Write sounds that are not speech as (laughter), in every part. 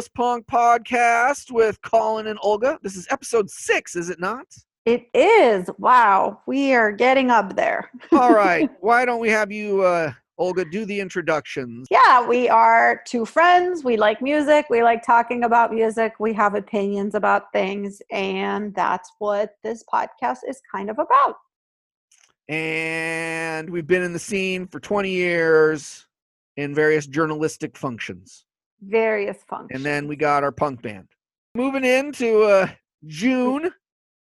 Dallas Punk podcast with Colin and Olga. This is episode six, is it not? It is. Wow. We are getting up there. (laughs) All right. Why don't we have you, uh, Olga, do the introductions? Yeah, we are two friends. We like music. We like talking about music. We have opinions about things. And that's what this podcast is kind of about. And we've been in the scene for 20 years in various journalistic functions. Various functions. And then we got our punk band. Moving into uh, June.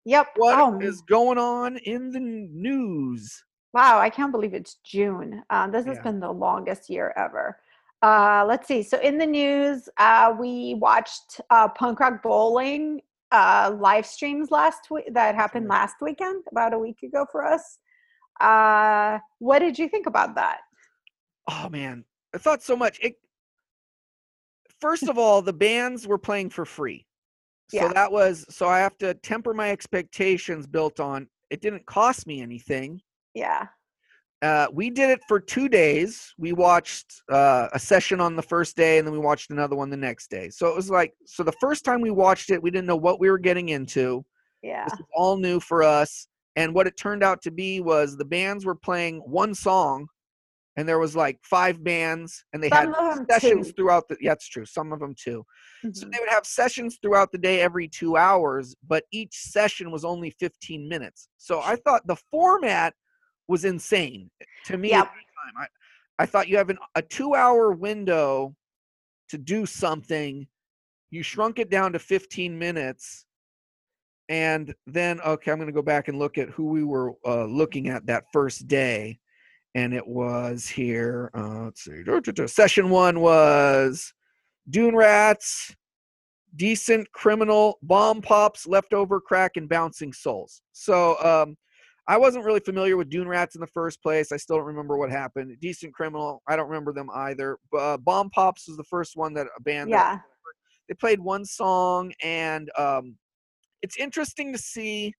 Yep. What oh, is going on in the news? Wow, I can't believe it's June. Uh, this has been the longest year ever. Uh, let's see. So in the news, uh, we watched uh, punk rock bowling uh, live streams last week. That happened last weekend, about a week ago for us. Uh, what did you think about that? Oh man, I thought so much. It, first of all, the bands were playing for free. So Yeah. that was so I have to temper my expectations built on it didn't cost me anything. Yeah. Uh, we did it for two days. We watched uh, a session on the first day, and then we watched another one the next day. So it was like, so the first time we watched it, we didn't know what we were getting into. Yeah. This was all new for us. And what it turned out to be was the bands were playing one song, and there was like five bands, and they Some had sessions throughout the. Yeah, it's true. Some of them too. So Mhm. they would have sessions throughout the day every two hours, but each session was only 15 minutes. So I thought the format was insane to me Yep. I, I thought you have an, a two hour window to do something. You shrunk it down to 15 minutes. And then, okay, I'm going to go back and look at who we were uh, looking at that first day. And it was here. Uh, let's see. Session one was Dune Rats, Decent Criminal, Bomb Pops, Leftover Crack, and Bouncing Souls. So um, I wasn't really familiar with Dune Rats in the first place. I still don't remember what happened. Decent Criminal, I don't remember them either. Uh, Bomb Pops was the first one that a band. Yeah. they played one song and um, it's interesting to see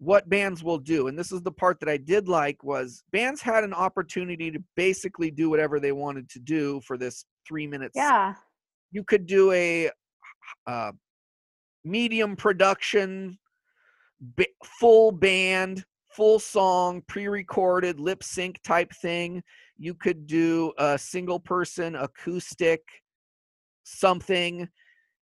what bands will do and this is the part that i did like was bands had an opportunity to basically do whatever they wanted to do for this three minutes. Yeah. you could do a uh, medium production ba- full band full song pre-recorded lip sync type thing. You could do a single person acoustic something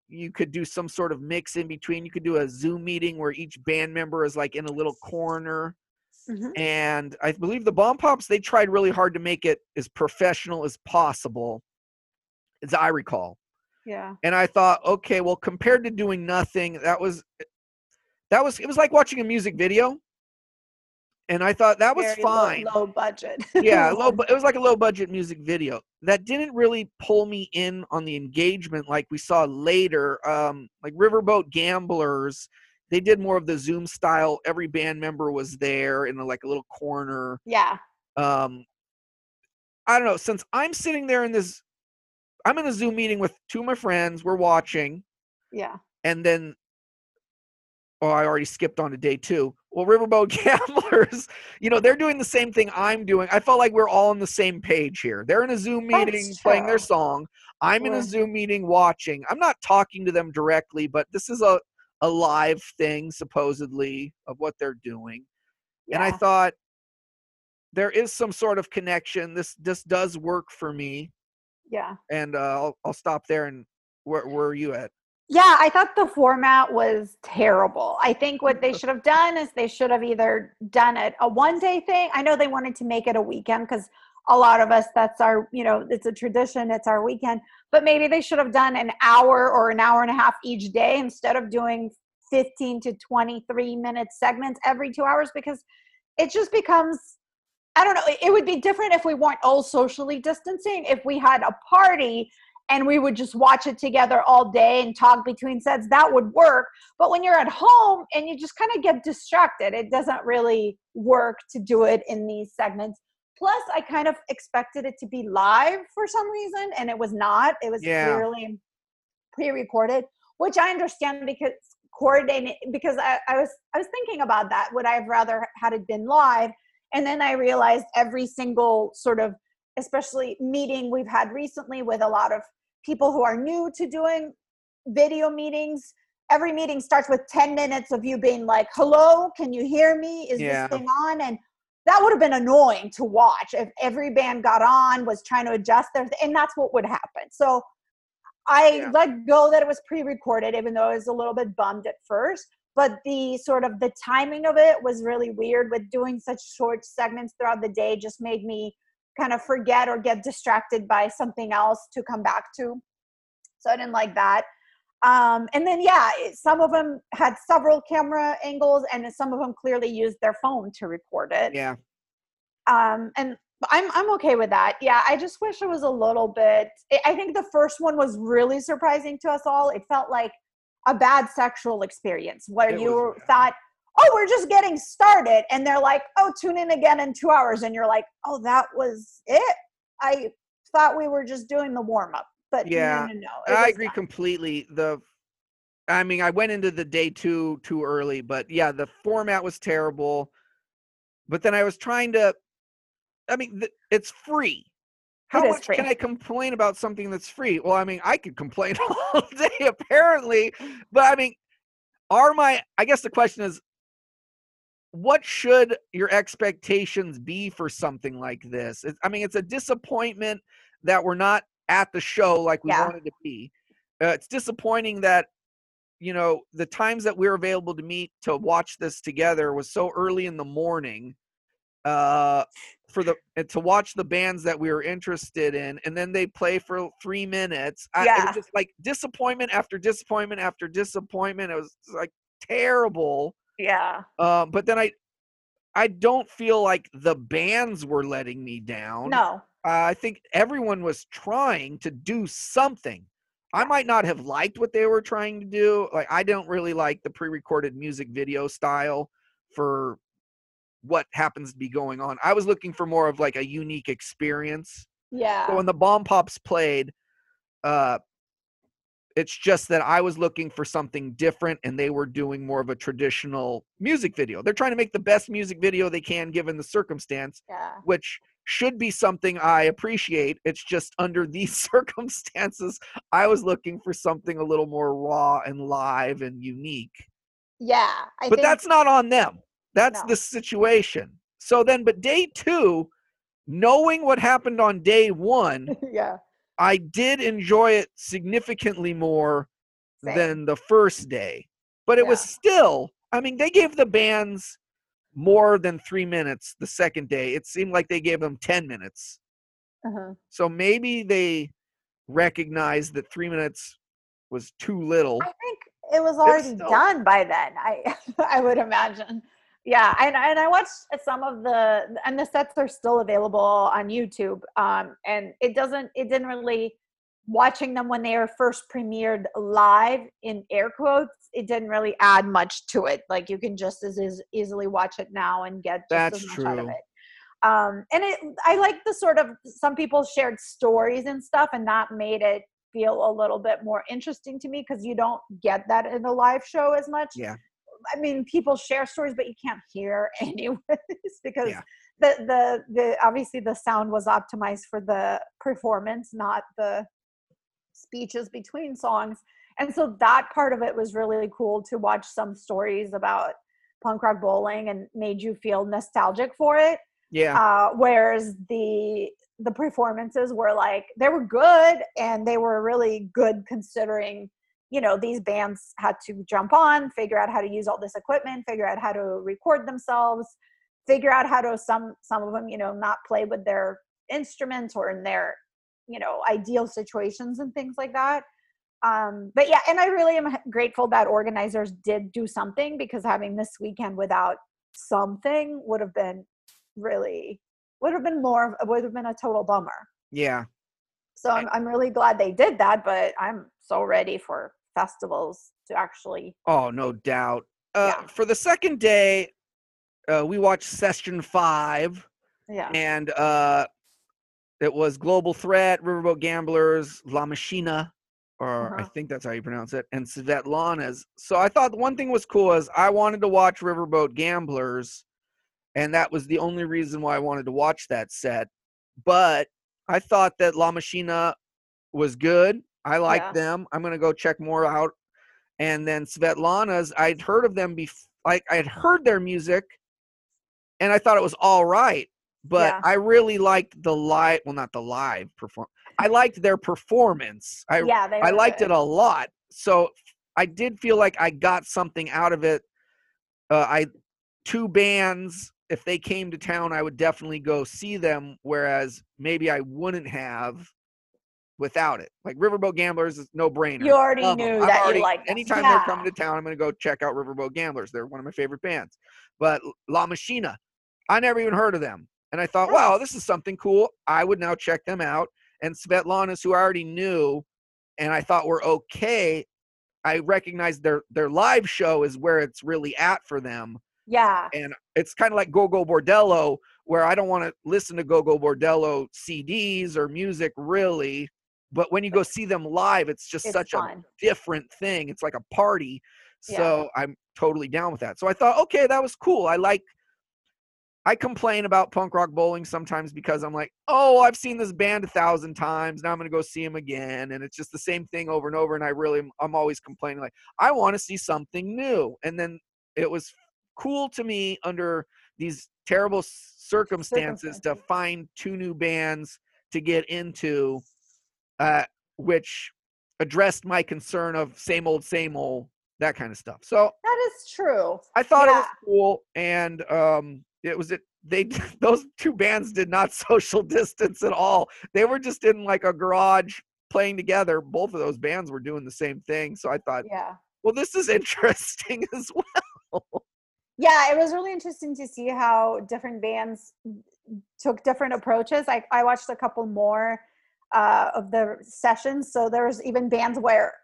you could do some sort of mix in between you could do a zoom meeting where each band member is like in a little corner Mhm. and I believe the Bomb Pops they tried really hard to make it as professional as possible, as I recall. Yeah. And I thought, okay, well, compared to doing nothing, that was that was it was like watching a music video. And I thought that was Very fine. Low, budget. yeah, low. (laughs) It was like a low budget music video that didn't really pull me in on the engagement like we saw later. Um, like Riverboat Gamblers, they did more of the Zoom style. Every band member was there in a, like a little corner. Yeah. Um, I don't know. Since I'm sitting there in this, I'm in a Zoom meeting with two of my friends. We're watching, Yeah. and then oh i already skipped on to day two. Well riverboat (laughs) gamblers you know they're doing the same thing i'm doing. I felt like we're all on the same page here. They're in a zoom meeting playing their song. I'm in a zoom meeting watching. I'm not talking to them directly but this is a, a live thing supposedly of what they're doing. And i thought there is some sort of connection. This this does work for me. Yeah. and uh, I'll, I'll stop there and where, where are you at Yeah, I thought the format was terrible. I think what they mm-hmm. should have done is they should have either done it a one day thing. I know they wanted to make it a weekend because a lot of us, that's our, you know, it's a tradition, it's our weekend. But maybe they should have done an hour or an hour and a half each day instead of doing 15 to 23 minute segments every two hours because it just becomes I don't know. It it would be different if we weren't all socially distancing. If we had a party and we would just watch it together all day and talk between sets, that would work. But when you're at home and you just kind of get distracted, it doesn't really work to do it in these segments. Plus, I kind of expected it to be live for some reason, and it was not. It was Yeah. clearly pre-recorded, which I understand because coordinated because I, I was I was thinking about that. Would I have rather had it been live? And then I realized every single sort of, especially meeting we've had recently with a lot of people who are new to doing video meetings every meeting starts with 10 minutes of you being like hello can you hear me is Yeah. this thing on and that would have been annoying to watch if every band got on was trying to adjust their and that's what would happen so i Yeah. let go that it was pre-recorded even though i was a little bit bummed at first but the sort of the timing of it was really weird with doing such short segments throughout the day just made me kind of forget or get distracted by something else to come back to. So i didn't like that. Um, and then yeah some of them had several camera angles and some of them clearly used their phone to record it. Yeah. um and i'm i'm okay with that. Yeah i just wish it was a little bit i think the first one was really surprising to us all. It felt like a bad sexual experience where It you was thought oh we're just getting started and they're like oh tune in again in two hours and you're like oh that was it i thought we were just doing the warm-up but Yeah, no no no I agree not. completely. The, I mean, I went into the day two too early, but yeah, the format was terrible. But then I was trying to, I mean, th- it's free. How It much free. can I complain about something that's free? Well, I mean, I could complain (laughs) all day apparently, but I mean, are my? I guess the question is, what should your expectations be for something like this? I mean, it's a disappointment that we're not at the show like we Yeah. wanted to be. Uh, it's disappointing that you know the times that we were available to meet to watch this together was so early in the morning uh for the and to watch the bands that we were interested in and then they play for three minutes I, it Yeah. was just like disappointment after disappointment after disappointment it was like terrible yeah um, but then I, I don't feel like the bands were letting me down. no Uh, I think everyone was trying to do something. I might not have liked what they were trying to do. Like I don't really like the pre-recorded music video style for what happens to be going on. I was looking for more of like a unique experience. yeah So when the bomb pops played, uh, it's just that I was looking for something different, and they were doing more of a traditional music video. They're trying to make the best music video they can given the circumstance, yeah which should be something I appreciate. It's just under these (laughs) circumstances, I was looking for something a little more raw and live and unique. yeah I but that's not on them. That's No. the situation. So then, but day two, knowing what happened on day one, (laughs) yeah I did enjoy it significantly more Same. than the first day. But it was still, I mean, they gave the bands more than three minutes the second day. It seemed like they gave them 10 minutes. uh-huh. So maybe they recognized that three minutes was too little. I think it was already still- done by then. I (laughs) I would imagine. Yeah, and and I watched some of the and the sets are still available on YouTube. Um, and it doesn't it didn't really watching them when they were first premiered live in air quotes. It didn't really add much to it. Like you can just as, as easily watch it now and get just That's as much out of true. it. Um, and it I like the sort of some people shared stories and stuff, and that made it feel a little bit more interesting to me because you don't get that in a live show as much. Yeah. I mean, people share stories, but you can't hear (laughs) anyways because Yeah. the the the obviously the sound was optimized for the performance, not the speeches between songs. And so that part of it was really cool to watch some stories about punk rock bowling and made you feel nostalgic for it Yeah. uh, whereas the the performances were like they were good and they were really good considering you know these bands had to jump on figure out how to use all this equipment figure out how to record themselves figure out how to some some of them you know not play with their instruments or in their you know ideal situations and things like that um but yeah and i really am grateful that organizers did do something because having this weekend without something would have been really would have been more would have been a total bummer Yeah. so I'm, I'm really glad they did that but i'm so ready for festivals to actually Oh, no doubt. Uh, Yeah. For the second day, uh, we watched Session 5. yeah and uh it was global threat riverboat gamblers la machina or i Uh-huh. think that's how you pronounce it and svetlana's so i thought one thing was cool is i wanted to watch riverboat gamblers and that was the only reason why i wanted to watch that set but i thought that la machina was good I like Yeah. them. I'm gonna go check more out. And then Svetlana's, I'd heard of them before. Like I had heard their music, and I thought it was all right. But Yeah. I really liked the live. Well, not the live perform. I liked their performance. I yeah, they I liked good. it a lot. So I did feel like I got something out of it. Uh, I two bands. If they came to town, I would definitely go see them. Whereas maybe I wouldn't have without it. Like Riverboat Gamblers is no brainer. You already Love 'em. knew that already- you liked. Anytime yeah. they're coming to town, I'm going to go check out Riverboat Gamblers. They're one of my favorite bands. But La Machina, I never even heard of them. And I thought, wow, this is something cool. I would now check them out. And Svetlana's, who I already knew and I thought were okay, I recognized their their live show is where it's really at for them. yeah, And it's kind of like Gogol Bordello, where I don't want to listen to Gogol Bordello CDs or music really. But when you go see them live, it's just it's such a different thing. It's like a party. Yeah. So I'm totally down with that. So I thought, okay, that was cool. I like I complain about punk rock bowling sometimes because I'm like, oh, I've seen this band a thousand times. Now I'm gonna go see them again. And it's just the same thing over and over. And I really I'm always complaining, like, I want to see something new. And then it was cool to me under these terrible s- circumstances to find two new bands to get into uh, which addressed my concern of same old, same old, that kind of stuff. So That is true. I thought it was cool, and um, it was it. They (laughs) those two bands did not (laughs) social distance at all. They were just in like a garage playing together. Both of those bands were doing the same thing. So I thought, Yeah. well, this is (laughs) interesting as well. Yeah, it was really interesting to see how different bands took different approaches. I, I watched a couple more uh, of the sessions. So there was even bands where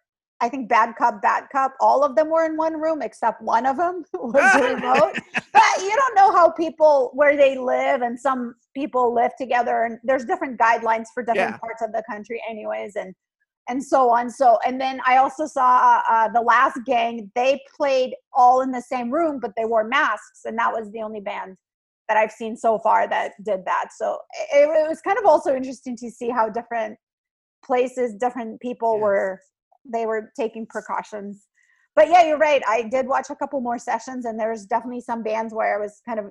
I think Bad Cup, Bad Cup, all of them were in one room except one of them (laughs) was remote. but you don't know how people where they live, and some people live together, and there's different guidelines for different Yeah. parts of the country, anyways, and and so on. So, and then I also saw uh, the last gang. They played all in the same room, but they wore masks, and that was the only band that I've seen so far that did that. So it, it was kind of also interesting to see how different places, different people Yes. were they were taking precautions. But yeah, you're right. I did watch a couple more sessions, and there's definitely some bands where I was kind of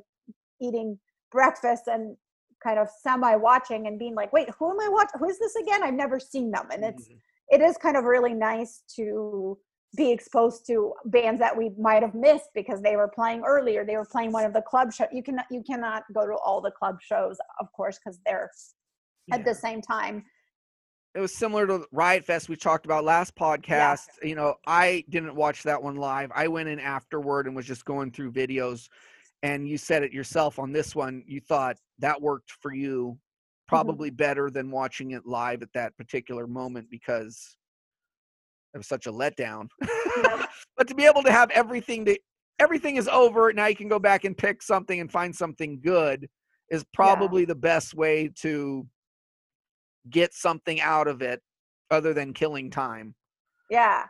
eating breakfast and kind of semi watching and being like, wait, who am I watching? Who is this again? I've never seen them. And it's Mhm. it is kind of really nice to be exposed to bands that we might have missed because they were playing earlier. They were playing one of the club shows. You can you cannot go to all the club shows, of course, because they're at the same time. it was similar to Riot Fest we talked about last podcast. You know, I didn't watch that one live. I went in afterward and was just going through videos. And you said it yourself on this one. You thought that worked for you mm-hmm. probably better than watching it live at that particular moment because it was such a letdown. Yep. (laughs) but to be able to have everything to everything is over now you can go back and pick something and find something good is probably the best way to get something out of it other than killing time Yeah.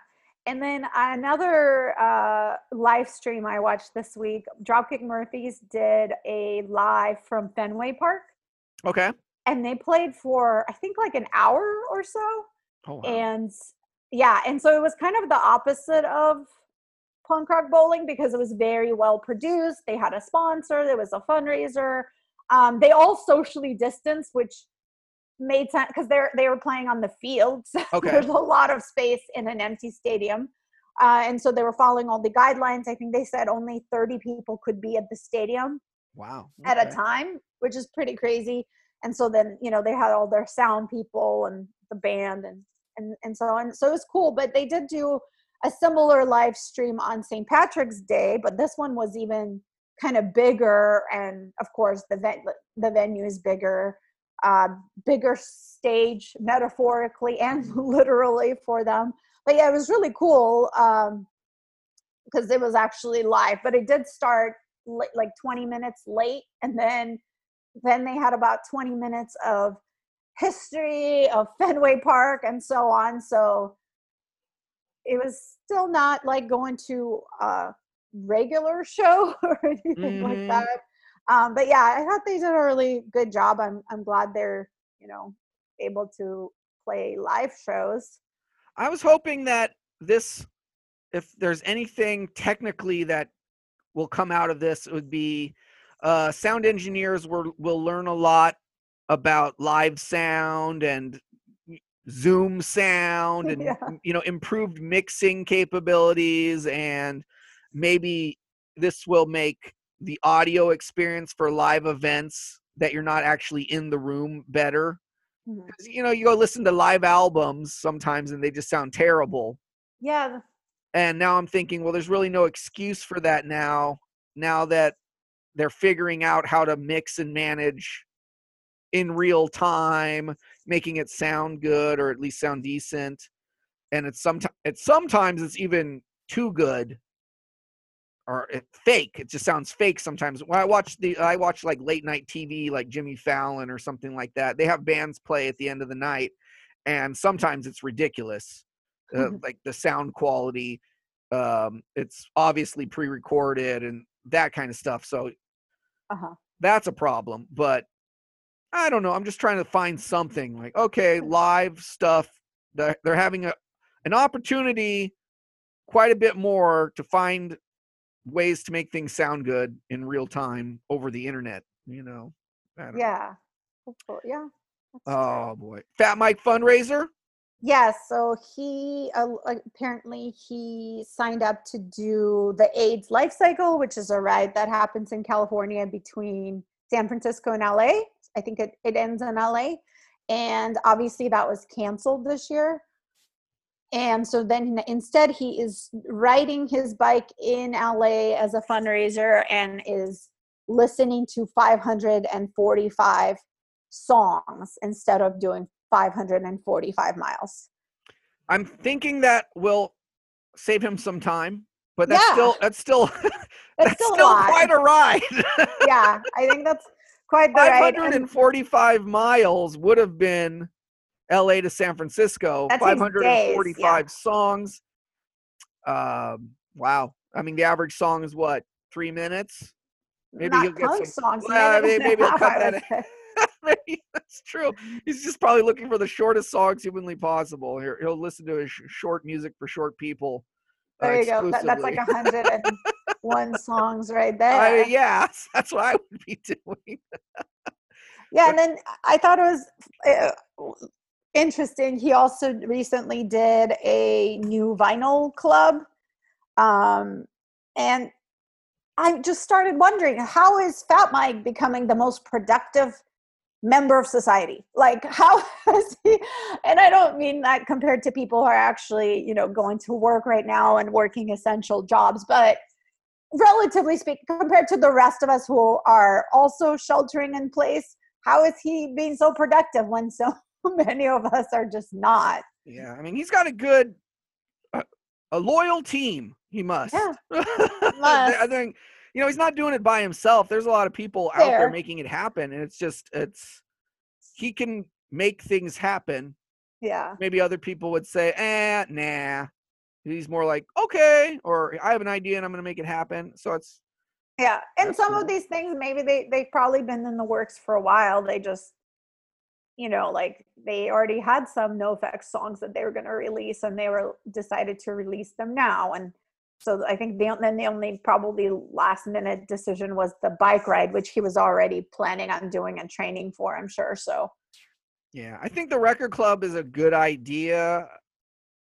And then another uh, live stream I watched this week, Dropkick Murphys did a live from Fenway Park, okay and they played for I think like an hour or so. oh wow. and yeah and so it was kind of the opposite of punk rock bowling because it was very well produced they had a sponsor there was a fundraiser um, they all socially distanced which made sense because they're they were playing on the field (laughs) so Okay. there's a lot of space in an empty stadium uh, and so they were following all the guidelines i think they said only 30 people could be at the stadium wow at a time, which is pretty crazy. And so then, you know, they had all their sound people and the band and and and so on. So it was cool. But they did do a similar live stream on St. Patrick's Day, but this one was even kind of bigger, and of course the ven- the venue is bigger, uh, bigger stage metaphorically and (laughs) literally for them. But yeah, it was really cool um, because it was actually live. But it did start li- like 20 minutes late and then then they had about 20 minutes of history of fenway park and so on so it was still not like going to a regular show (laughs) or anything Mhm. like that. Um, but yeah i thought they did a really good job. I'm, I'm glad they're you know able to play live shows. I was hoping that this, if there's anything technically that will come out of this, it would be uh, sound engineers will will learn a lot about live sound and zoom sound (laughs) and Yeah. you know improved mixing capabilities and maybe this will make the audio experience for live events that you're not actually in the room better Mhm. 'Cause, you know you go listen to live albums sometimes and they just sound terrible Yeah. and now i'm thinking well there's really no excuse for that now now that they're figuring out how to mix and manage in real time making it sound good or at least sound decent and it's sometimes it's sometimes it's even too good or it, fake it just sounds fake sometimes when i watch the i watch like late night tv like jimmy fallon or something like that they have bands play at the end of the night and sometimes it's ridiculous uh, Mhm. like the sound quality um it's obviously pre-recorded and that kind of stuff so Uh-huh. that's a problem but i don't know i'm just trying to find something like okay live stuff they're, they're having a an opportunity quite a bit more to find ways to make things sound good in real time over the internet you know. Yeah. Hopefully, Yeah. oh boy fat mike fundraiser Yes, so he uh, apparently he signed up to do the AIDS life cycle, which is a ride that happens in California between San Francisco and LA. I think it, it ends in LA. And obviously that was canceled this year. And so then instead he is riding his bike in LA as a fundraiser and is listening to 545 songs instead of doing 545 miles. i'm thinking that will save him some time but that's Yeah. still that's still (laughs) That's, that's still, still a quite a ride (laughs) yeah, I think that's quite the ride. and 545 miles would have been LA to San Francisco. That takes days, 545 songs. Um, wow. I mean, the average song is what? Three minutes? maybe he'll get some- songs. well, maybe, (laughs) maybe he'll cut that. (laughs) Maybe that's true. He's just probably looking for the shortest songs humanly possible. He'll listen to his short music for short people. Uh, There you go. That, that's like a hundred and one (laughs) songs right there. I, yeah, (laughs) that's what I would be doing. Yeah, and then I thought it was uh, interesting. He also recently did a new vinyl club, um, and I just started wondering how is Fat Mike becoming the most productive member of society? Like, how (laughs) is he? And I don't mean that compared to people who are actually, you know, going to work right now and working essential jobs, but relatively speaking, compared to the rest of us who are also sheltering in place how is he being so productive when so (laughs) many of us are just not? Yeah, I mean, he's got a good, uh, a loyal team. He must. Yeah, (laughs) I think, you know, he's not doing it by himself. There's a lot of people out there making it happen, and it's just, it's, he can make things happen. Yeah, Maybe other people would say, eh, nah. He's more like, okay, or I have an idea and I'm going to make it happen. So it's, yeah. And some cool. of these things, maybe they they've probably been in the works for a while. They just, you know, like they already had some NoFX songs that they were going to release, and they were decided to release them now. And so I think the then the only probably last minute decision was the bike ride, which he was already planning on doing and training for. I'm sure. So yeah, I think the record club is a good idea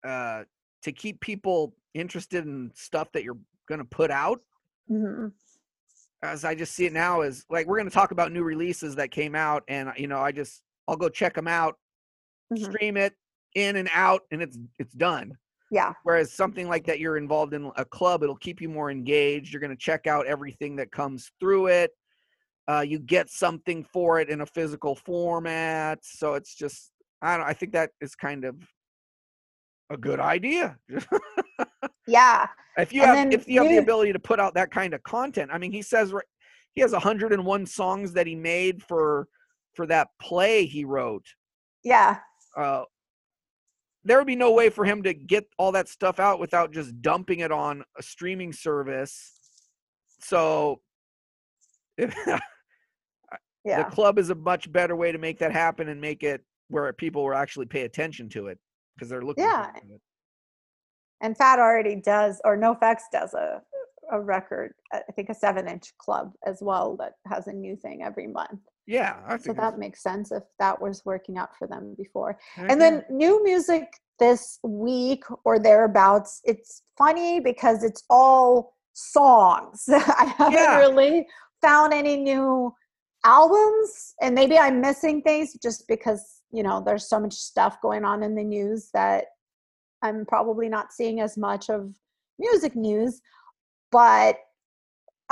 uh, to keep people interested in stuff that you're going to put out. mhm. as I just see it now is like we're going to talk about new releases that came out, and you know I just I'll go check them out, Mhm. stream it in and out, and it's it's done. Yeah, Whereas something like that, you're involved in a club, it'll keep you more engaged. You're going to check out everything that comes through it. Uh, you get something for it in a physical format, so it's just I don't. I think that is kind of a good idea. (laughs) yeah. if you And have if you have the ability to put out that kind of content i mean he says he has 101 songs that he made for for that play he wrote Yeah, uh there would be no way for him to get all that stuff out without just dumping it on a streaming service so (laughs) yeah. the club is a much better way to make that happen and make it where people will actually pay attention to it because they're looking. Yeah. And Fat already does, or NoFX does a a record. I think a seven inch club as well that has a new thing every month. Yeah, I So that makes sense if that was working out for them before. that's- And then new music this week or thereabouts. It's funny because it's all songs. (laughs) I haven't Yeah. really found any new albums, and maybe I'm missing things just because you know there's so much stuff going on in the news that I'm probably not seeing as much of music news. But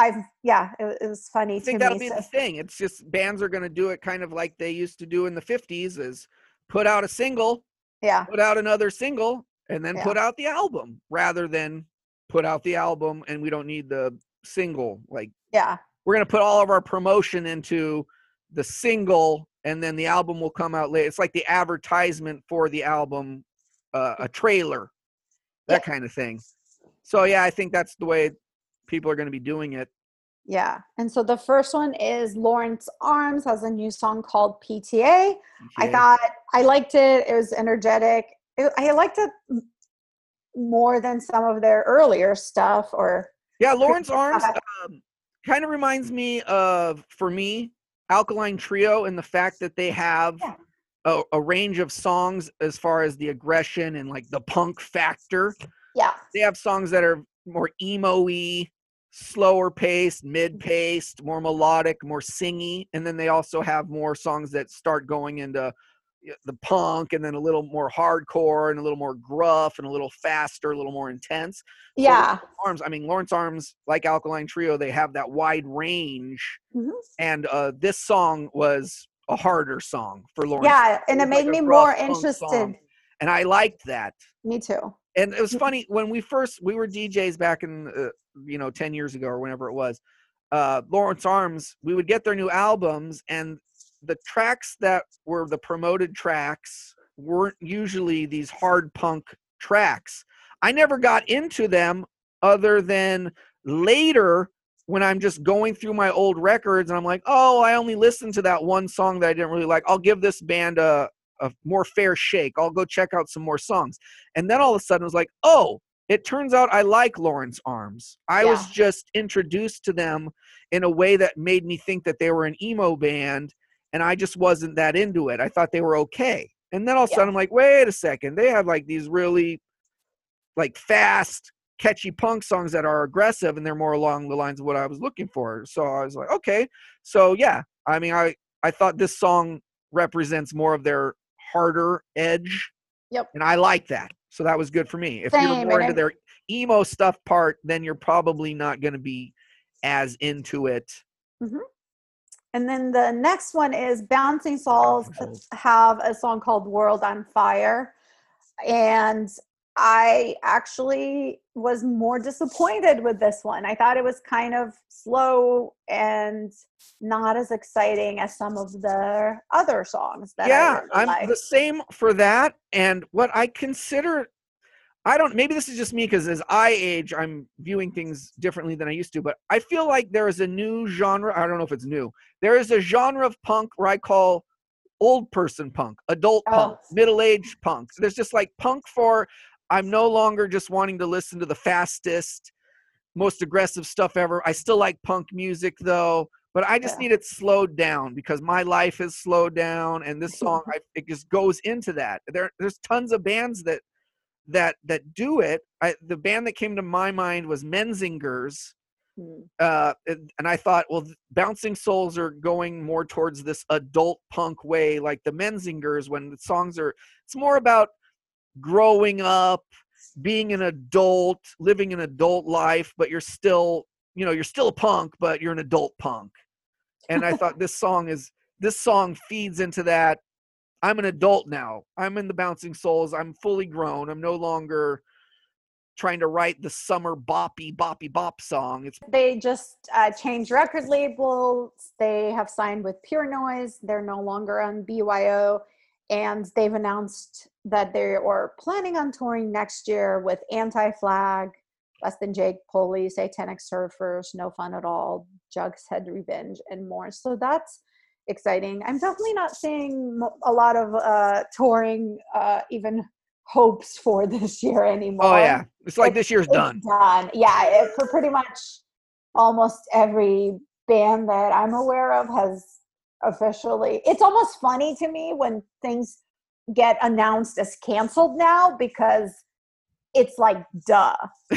I've yeah, it, it was funny I think me. that'll be so- the thing. It's just bands are going to do it kind of like they used to do in the 50s is put out a single, yeah, put out another single and then Yeah. put out the album rather than put out the album and we don't need the single. Like yeah, we're going to put all of our promotion into the single and then the album will come out later. It's like the advertisement for the album, uh, a trailer, that kind of thing. So yeah, I think that's the way people are going to be doing it. yeah. And so the first one is Lawrence Arms has a new song called PTA. I thought I liked it. It was energetic. It, I liked it more than some of their earlier stuff. Or Yeah, Lawrence Arms um, kind of reminds me of, for me, Alkaline Trio and the fact that they have Yeah. a, a range of songs as far as the aggression and like the punk factor. yeah, They have songs that are more emo-y, slower paced, mid-paced, more melodic, more singy, and then they also have more songs that start going into the punk and then a little more hardcore and a little more gruff and a little faster, a little more intense. So yeah, Arms, I mean Lawrence Arms, like Alkaline Trio, they have that wide range, Mhm. and uh, this song was a harder song for Lawrence. yeah. And It it made like me more interested. song. and I liked that. Me too. And it was (laughs) funny when we first we were DJs back in uh, you know ten years ago or whenever it was. Uh, Lawrence Arms, we would get their new albums, and the tracks that were the promoted tracks weren't usually these hard punk tracks. I never got into them other than later when I'm just going through my old records and I'm like, oh, I only listened to that one song that I didn't really like. I'll give this band a, a more fair shake. I'll go check out some more songs. And then all of a sudden it was like, oh, it turns out I like Lawrence Arms. I was just introduced to them in a way that made me think that they were an emo band, and I just wasn't that into it. I thought they were okay. And then all of a Yeah. sudden I'm like, wait a second, they have like these really like fast, catchy punk songs that are aggressive and they're more along the lines of what I was looking for. So I was like, okay. So yeah, I mean I I thought this song represents more of their harder edge. Yep. And I like that. So that was good for me. If Same, you're more into their emo stuff part, then you're probably not going to be as into it. Mm-hmm. And then the next one is Bouncing Souls Bouncing Souls. have a song called World on Fire. And I actually was more disappointed with this one. I thought it was kind of slow and not as exciting as some of the other songs that I yeah, really I'm liked. the same for that. And what I consider, I don't, maybe this is just me because as I age, I'm viewing things differently than I used to, but I feel like there is a new genre. I don't know if it's new. There is a genre of punk where I call old person punk, adult punk, Oh. middle aged punk. There's just like punk for, I'm no longer just wanting to listen to the fastest, most aggressive stuff ever. I still like punk music though, but I just Yeah. need it slowed down because my life has slowed down, and this song (laughs) I, it just goes into that. There, there's tons of bands that that that do it. I, the band that came to my mind was Menzingers, Hmm. uh, and and I thought, well, Bouncing Souls are going more towards this adult punk way, like the Menzingers, when the songs are. It's more about growing up, being an adult, living an adult life, but you're still, you know, you're still a punk, but you're an adult punk. And I thought this song is this song feeds into that. I'm an adult now. I'm in the Bouncing Souls. I'm fully grown. I'm no longer trying to write the summer boppy boppy bop song. It's They just uh, changed record labels. They have signed with Pure Noise. They're no longer on BYO. And they've announced that they are planning on touring next year with Anti Flag, Less Than Jake, Police, Satanic Surfers, No Fun at All, Jughead's Revenge, and more. So that's exciting. I'm definitely not seeing a lot of uh, touring, uh, even hopes for this year anymore. Oh yeah, it's like this year's done. Done. Yeah, it, for pretty much almost every band that I'm aware of has officially. It's almost funny to me when things get announced as canceled now because it's like duh. (laughs)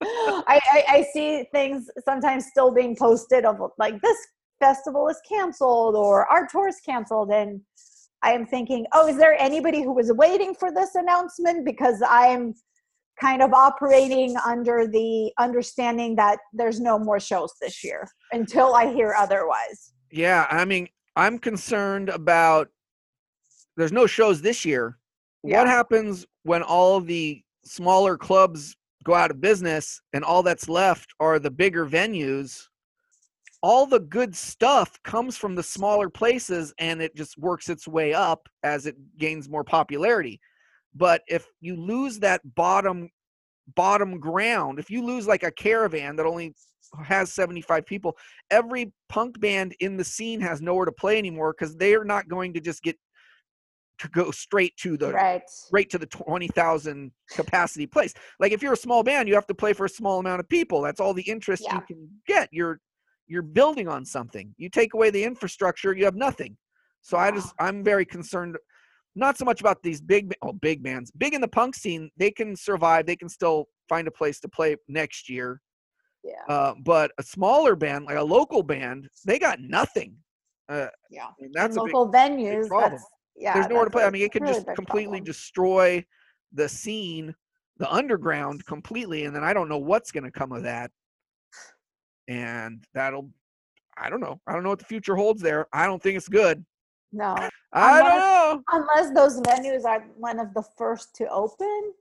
I, I, I see things sometimes still being posted of like this festival is canceled or our tour is canceled and I am thinking, oh, is there anybody who was waiting for this announcement? Because I'm kind of operating under the understanding that there's no more shows this year until I hear otherwise. Yeah, I mean, I'm concerned about there's no shows this year. Yeah. What happens when all the smaller clubs go out of business and all that's left are the bigger venues? All the good stuff comes from the smaller places and it just works its way up as it gains more popularity. But if you lose that bottom bottom ground, if you lose like a caravan that only has 75 people, every punk band in the scene has nowhere to play anymore because they are not going to just get to go straight to the Right. right to the 20,000 capacity place. Like if you're a small band, you have to play for a small amount of people. That's all the interest Yeah. you can get. You're you're building on something. You take away the infrastructure, you have nothing. So I just I'm very concerned not so much about these big oh big bands. Big in the punk scene, they can survive. They can still find a place to play next year. Yeah. Uh, but a smaller band, like a local band, they got nothing. Uh, Yeah. and that's and a big local venues. problem. That's yeah. there's nowhere to play. I mean, it could really just completely problem. destroy the scene, the underground completely, and then I don't know what's going to come of that. And that'll, I don't know. I don't know what the future holds there. I don't think it's good. No. I don't Unless- know. Unless those venues are one of the first to open,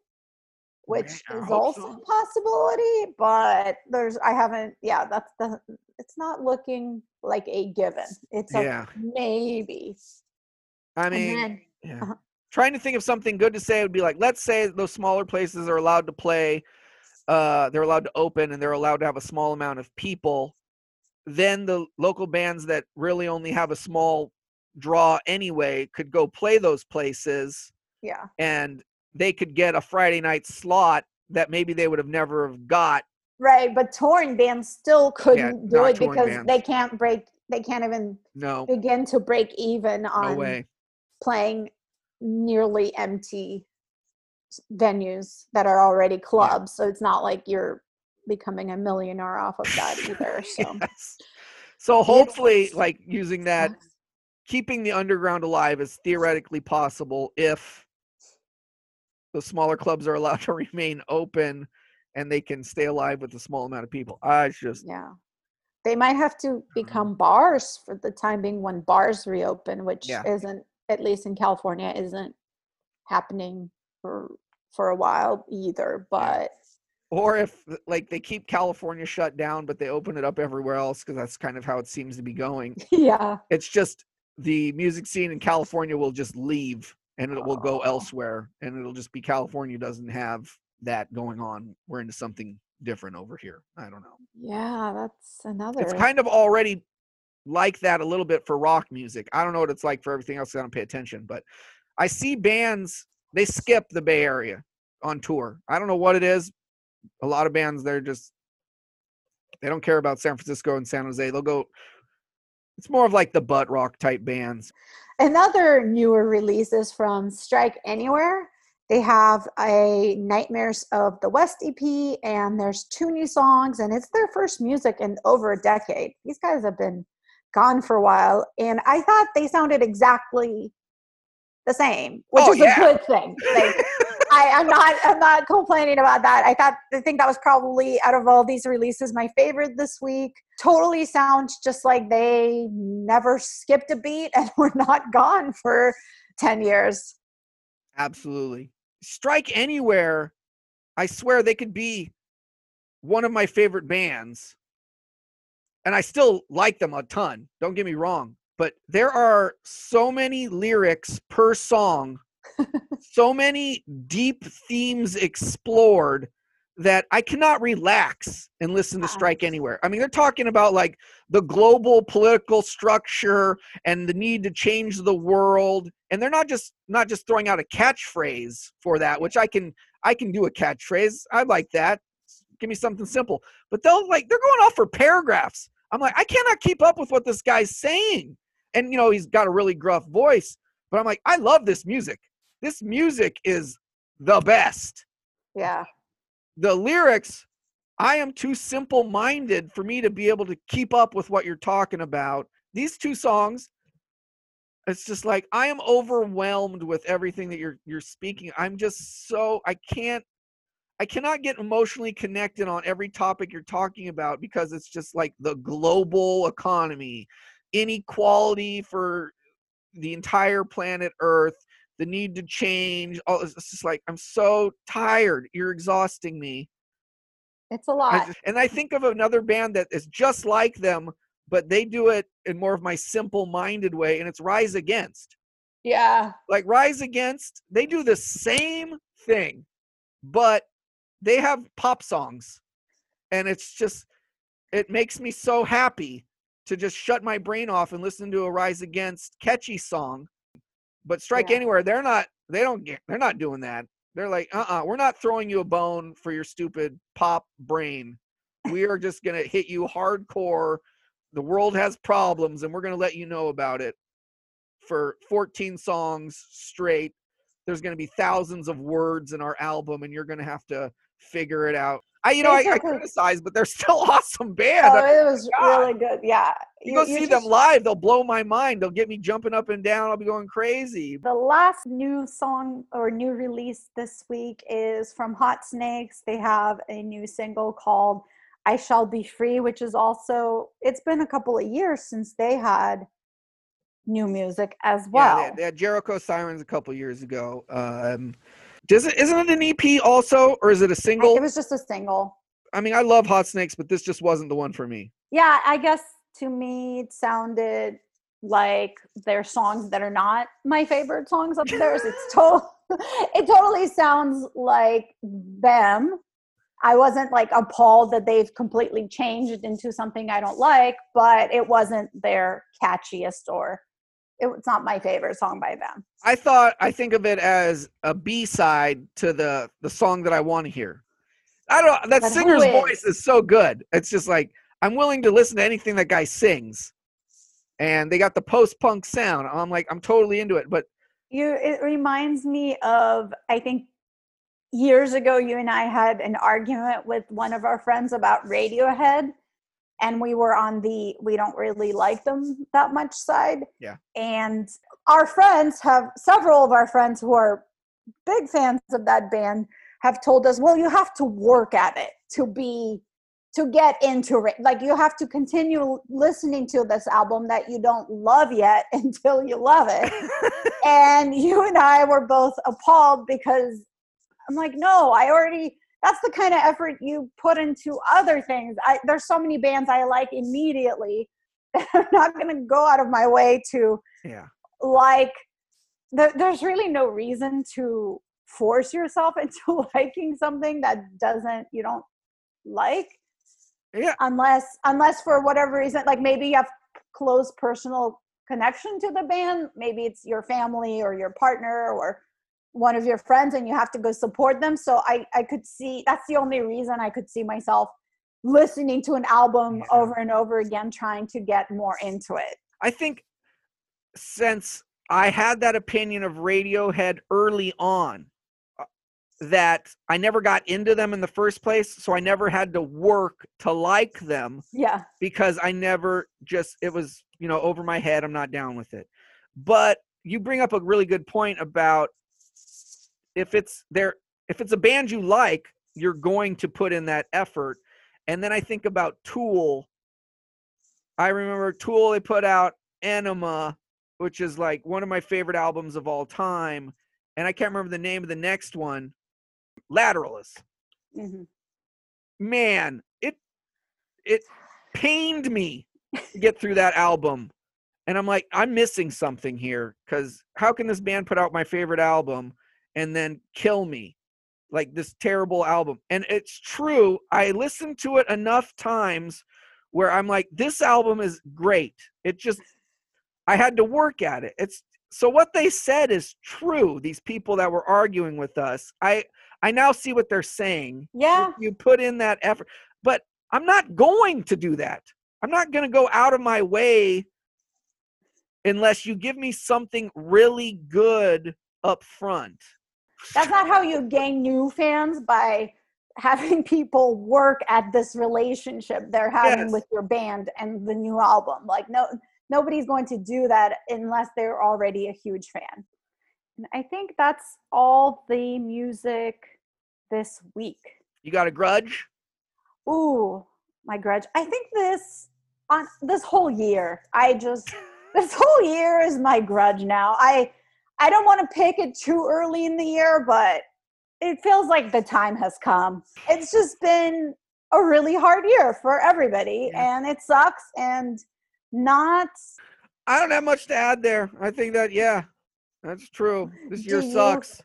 which is also so. a possibility. But there's, I haven't. Yeah, that's the. It's not looking like a given. It's a Yeah. maybe. I mean, then- yeah. uh-huh. Trying to think of something good to say would be like, let's say those smaller places are allowed to play, uh, they're allowed to open, and they're allowed to have a small amount of people. Then the local bands that really only have a small draw anyway could go play those places, yeah. and they could get a Friday night slot that maybe they would have never have got. Right, but touring bands still couldn't do it because bands. they can't break. They can't even No, begin to break even no on way. playing nearly empty venues that are already clubs. So it's not like you're becoming a millionaire off of that (laughs) either. So Yes. So hopefully, like using that keeping the underground alive is theoretically possible if the smaller clubs are allowed (laughs) to remain open and they can stay alive with a small amount of people. I just yeah, they might have to mm-hmm. become bars for the time being when bars reopen, which Yeah. isn't at least in California isn't happening for for a while either. But or if like they keep California shut down but they open it up everywhere else because that's kind of how it seems to be going. (laughs) yeah, It's just the music scene in California will just leave and it will go elsewhere and it'll just be California doesn't have that going on. We're into something different over here. I don't know. yeah, that's another. It's kind of already like that a little bit for rock music. I don't know what it's like for everything else. I don't pay attention, but I see bands they skip the Bay Area on tour. I don't know what it is. A lot of bands they're just they don't care about San Francisco and San Jose. They'll go. It's more of like the butt rock type bands. Another newer release is from Strike Anywhere. They have a Nightmares of the West EP, and there's two new songs, and it's their first music in over a decade. These guys have been gone for a while, and I thought they sounded exactly the same, which Oh, is yeah. a good thing. Like, (laughs) I, I'm not I'm not complaining about that. I thought I think that was probably out of all these releases my favorite this week. Totally sounds just like they never skipped a beat and (laughs) were not gone for 10 years. Absolutely. Strike Anywhere, I swear they could be one of my favorite bands. And I still like them a ton. Don't get me wrong. But there are so many lyrics per song, (laughs) so many deep themes explored that I cannot relax and listen to. Strike Anywhere. I mean, they're talking about like the global political structure and the need to change the world, and they're not just not just throwing out a catchphrase for that, which I can I can do a catchphrase. I like that. Give me something simple. But they'll like they're going off for paragraphs. I'm like, I cannot keep up with what this guy's saying. And you know, he's got a really gruff voice, but I'm like, I love this music. This music is the best. Yeah. the lyrics i am too simple minded for me to be able to keep up with what you're talking about. These two songs it's just like i am overwhelmed with everything that you're you're speaking. I'm just so i can't i cannot get emotionally connected on every topic you're talking about because it's just like the global economy. Inequality for the entire planet earth the need to change all it's just like i'm so tired you're exhausting me It's a lot. and i think of another band that is just like them but they do it in more of my simple minded way and it's rise against yeah. like rise against they do the same thing but they have pop songs and it's just it makes me so happy to just shut my brain off and listen to a rise against catchy song but strike Yeah. anywhere they're not they don't get they're not doing that. They're like uh-uh we're not throwing you a bone for your stupid pop brain. We are just gonna hit you hardcore. The world has problems and we're gonna let you know about it for 14 songs straight. There's gonna be thousands of words in our album and you're gonna have to figure it out i you know I, I (laughs) criticize but they're (laughs) still awesome band Oh, it was God. really good. Yeah. you go see them live they'll blow my mind they'll get me jumping up and down i'll be going crazy The last new song or new release this week is from Hot Snakes. They have a new single called I Shall Be Free, which is also, it's been a couple of years since they had new music as well. Yeah, they, they had Jericho Sirens a couple years ago. Um, does it isn't it an EP also, or is it a single? it was just a single. I mean, I love Hot Snakes, but this just wasn't the one for me. Yeah, I guess to me it sounded like their songs that are not my favorite songs of theirs. It's (laughs) total it totally sounds like them. I wasn't like appalled that they've completely changed into something I don't like, but it wasn't their catchiest or it was not my favorite song by them. I thought I think of it as a B side to the the song that I want to hear. I don't. That But singer's is? voice is so good. It's just like I'm willing to listen to anything that guy sings, and they got the post punk sound. I'm like I'm totally into it. But You it reminds me of I think years ago you and I had an argument with one of our friends about Radiohead and we were on the we don't really like them that much side. Yeah. And our friends have several of our friends who are big fans of that band have told us, well, you have to work at it to be to get into it. Like you have to continue listening to this album that you don't love yet (laughs) until you love it (laughs) and you and I were both appalled because I'm like, no, I already. That's the kind of effort you put into other things. I, there's so many bands I like immediately. (laughs) that I'm not going to go out of my way to yeah, like. There, there's really no reason to force yourself (laughs) into liking something that doesn't you don't like yeah, unless unless for whatever reason like maybe you have close personal connection to the band maybe it's your family or your partner or one of your friends and you have to go support them so i i could see that's the only reason i could see myself listening to an album Yeah. over and over again trying to get more into it I think since I had that opinion of Radiohead early on, uh, that I never got into them in the first place, so I never had to work to like them yeah because I never just it was you know over my head. I'm not down with it. But you bring up a really good point about if it's there if it's a band you like, you're going to put in that effort. And then I think about Tool. I remember Tool they put out Ænima, which is like one of my favorite albums of all time. And I can't remember the name of the next one. Lateralus hmm man, it it pained me to get through that album. And I'm like, I'm missing something here because how can this band put out my favorite album and then kill me? like this terrible album. And it's true. I listened to it enough times where I'm like, this album is great. It just, I had to work at it. It's so what they said is true. These people that were arguing with us, I, I now see what they're saying. Yeah. You put in that effort, but I'm not going to do that. I'm not going to go out of my way unless you give me something really good up front. That's not how you gain new fans by having people work at this relationship they're having Yes. with your band and the new album. Like no nobody's going to do that unless they're already a huge fan. And I think that's all the music this week. You got a grudge? Ooh, my grudge. I think this on this whole year, I just this whole year is my grudge now. I I don't want to pick it too early in the year, but it feels like the time has come. It's just been a really hard year for everybody Yeah. and it sucks and not I don't have much to add there. I think that yeah, that's true. This year you- sucks.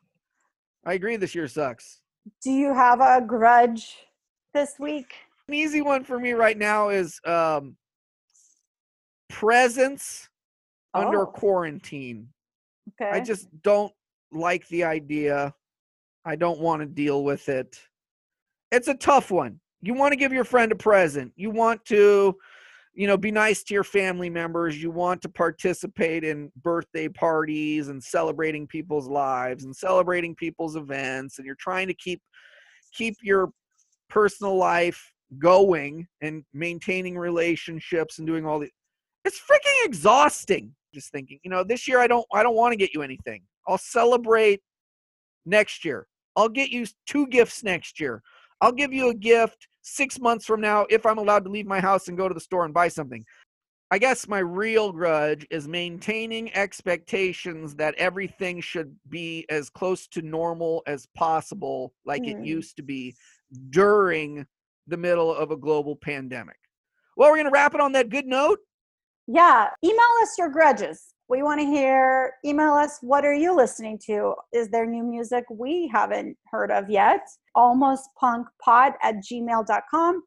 I agree. This year sucks. do you have a grudge this week? An easy one for me right now is um, presence under Oh, quarantine. Okay. I just don't like the idea. I don't want to deal with it. It's a tough one. You want to give your friend a present. You want to, you know, be nice to your family members. You want to participate in birthday parties and celebrating people's lives and celebrating people's events and you're trying to keep keep your personal life going and maintaining relationships and doing all the it's freaking exhausting just thinking you know this year i don't i don't want to get you anything. I'll celebrate next year. I'll get you two gifts next year. I'll give you a gift six months from now if i'm allowed to leave my house and go to the store and buy something. I guess my real grudge is maintaining expectations that everything should be as close to normal as possible like it Hmm. used to be during the middle of a global pandemic. Well we're going to wrap it on that good note Yeah, email us your grudges. We want to hear, email us, what are you listening to? Is there new music we haven't heard of yet? Almost punk pod at gmail.com.